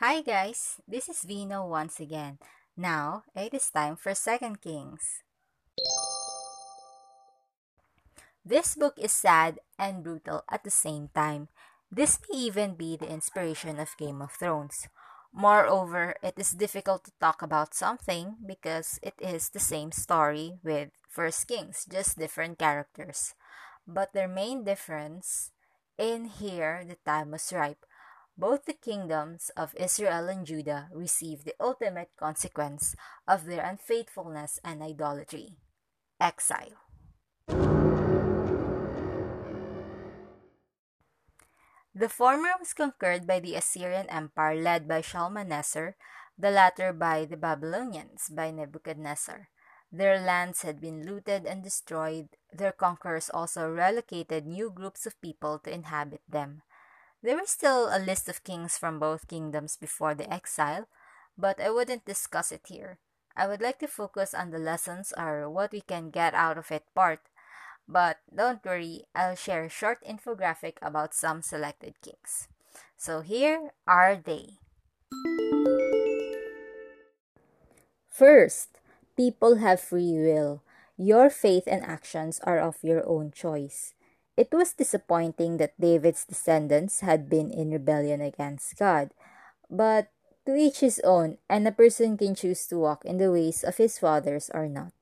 Hi guys, this is Vino once again. Now, it is time for Second Kings. This book is sad and brutal at the same time. This may even be the inspiration of Game of Thrones. Moreover, it is difficult to talk about something because it is the same story with First Kings, just different characters. But their main difference in here, the time was ripe. Both the kingdoms of Israel and Judah received the ultimate consequence of their unfaithfulness and idolatry exile. The former was conquered by the Assyrian Empire led by Shalmaneser, the latter by the Babylonians by Nebuchadnezzar. Their lands had been looted and destroyed. Their conquerors also relocated new groups of people to inhabit them. There is still a list of kings from both kingdoms before the exile, but I wouldn't discuss it here. I would like to focus on the lessons or what we can get out of it part. But don't worry, I'll share a short infographic about some selected kings. So here are they. First, people have free will. Your faith and actions are of your own choice. It was disappointing that David's descendants had been in rebellion against God, but to each his own, and a person can choose to walk in the ways of his fathers or not.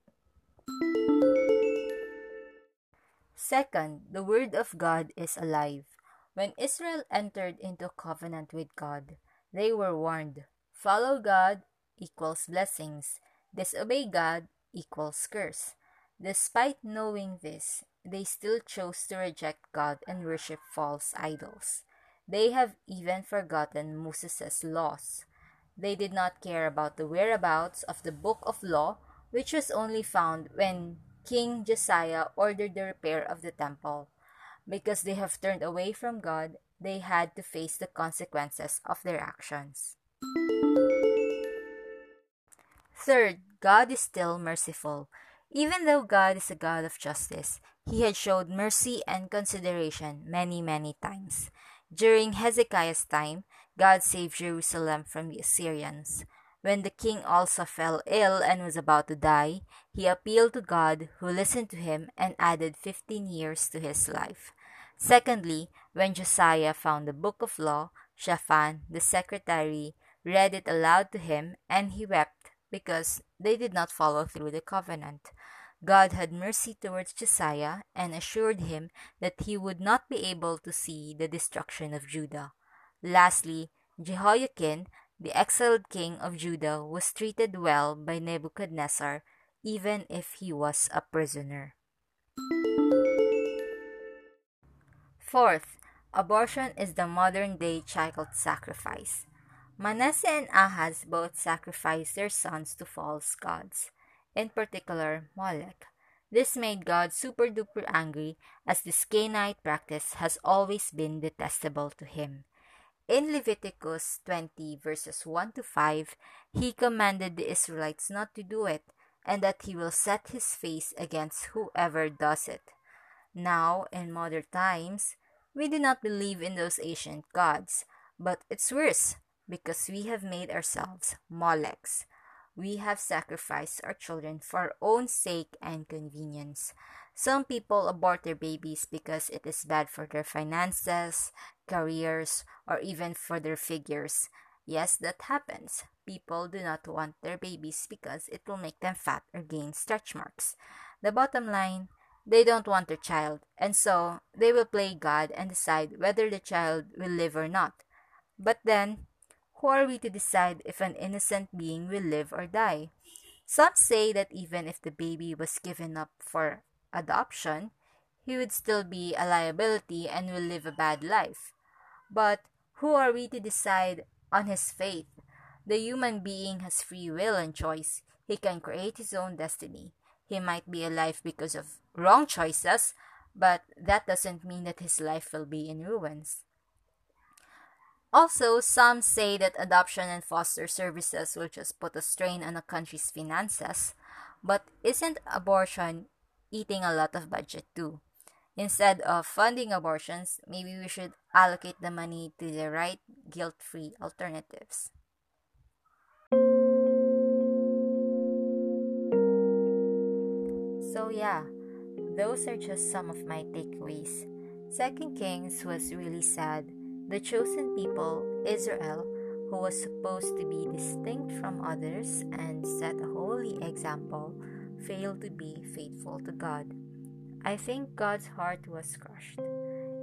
Second, the Word of God is alive. When Israel entered into covenant with God, they were warned follow God equals blessings, disobey God equals curse. Despite knowing this, they still chose to reject God and worship false idols. They have even forgotten Moses' laws. They did not care about the whereabouts of the book of law, which was only found when King Josiah ordered the repair of the temple. Because they have turned away from God, they had to face the consequences of their actions. Third, God is still merciful. Even though God is a God of justice, he had showed mercy and consideration many, many times. During Hezekiah's time, God saved Jerusalem from the Assyrians. When the king also fell ill and was about to die, he appealed to God, who listened to him and added fifteen years to his life. Secondly, when Josiah found the book of law, Shaphan, the secretary, read it aloud to him, and he wept because they did not follow through the covenant. God had mercy towards Josiah and assured him that he would not be able to see the destruction of Judah. Lastly, Jehoiakim, the exiled king of Judah was treated well by Nebuchadnezzar, even if he was a prisoner. Fourth, abortion is the modern day child sacrifice. Manasseh and Ahaz both sacrificed their sons to false gods, in particular Molech. This made God super duper angry, as this Canaanite practice has always been detestable to him. In Leviticus 20, verses 1 to 5, he commanded the Israelites not to do it, and that he will set his face against whoever does it. Now, in modern times, we do not believe in those ancient gods, but it's worse because we have made ourselves Molechs. We have sacrificed our children for our own sake and convenience. Some people abort their babies because it is bad for their finances, careers, or even for their figures. Yes, that happens. People do not want their babies because it will make them fat or gain stretch marks. The bottom line, they don't want their child, and so they will play God and decide whether the child will live or not. But then, who are we to decide if an innocent being will live or die? Some say that even if the baby was given up for adoption, he would still be a liability and will live a bad life. But who are we to decide on his fate? The human being has free will and choice. He can create his own destiny. He might be alive because of wrong choices, but that doesn't mean that his life will be in ruins. Also, some say that adoption and foster services will just put a strain on a country's finances, but isn't abortion eating a lot of budget too. Instead of funding abortions, maybe we should allocate the money to the right guilt free alternatives. So, yeah, those are just some of my takeaways. Second Kings was really sad. The chosen people, Israel, who was supposed to be distinct from others and set a holy example, failed to be faithful to God. I think God's heart was crushed.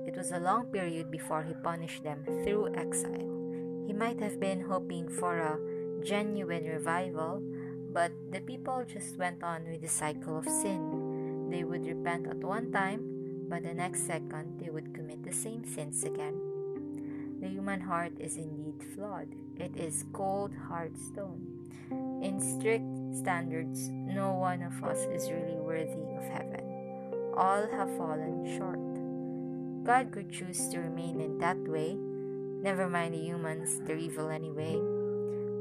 It was a long period before He punished them through exile. He might have been hoping for a genuine revival, but the people just went on with the cycle of sin. They would repent at one time, but the next second they would commit the same sins again. The human heart is indeed flawed. It is cold, hard stone. In strict standards, no one of us is really worthy of heaven all have fallen short. God could choose to remain in that way, never mind the humans, they're evil anyway.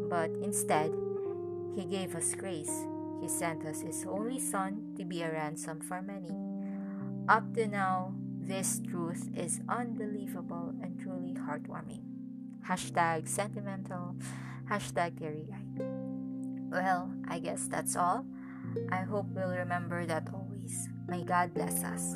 But instead, He gave us grace. He sent us His only Son to be a ransom for many. Up to now, this truth is unbelievable and truly heartwarming. Hashtag sentimental, hashtag teary eyed. Well, I guess that's all. I hope we'll remember that always. May God bless us.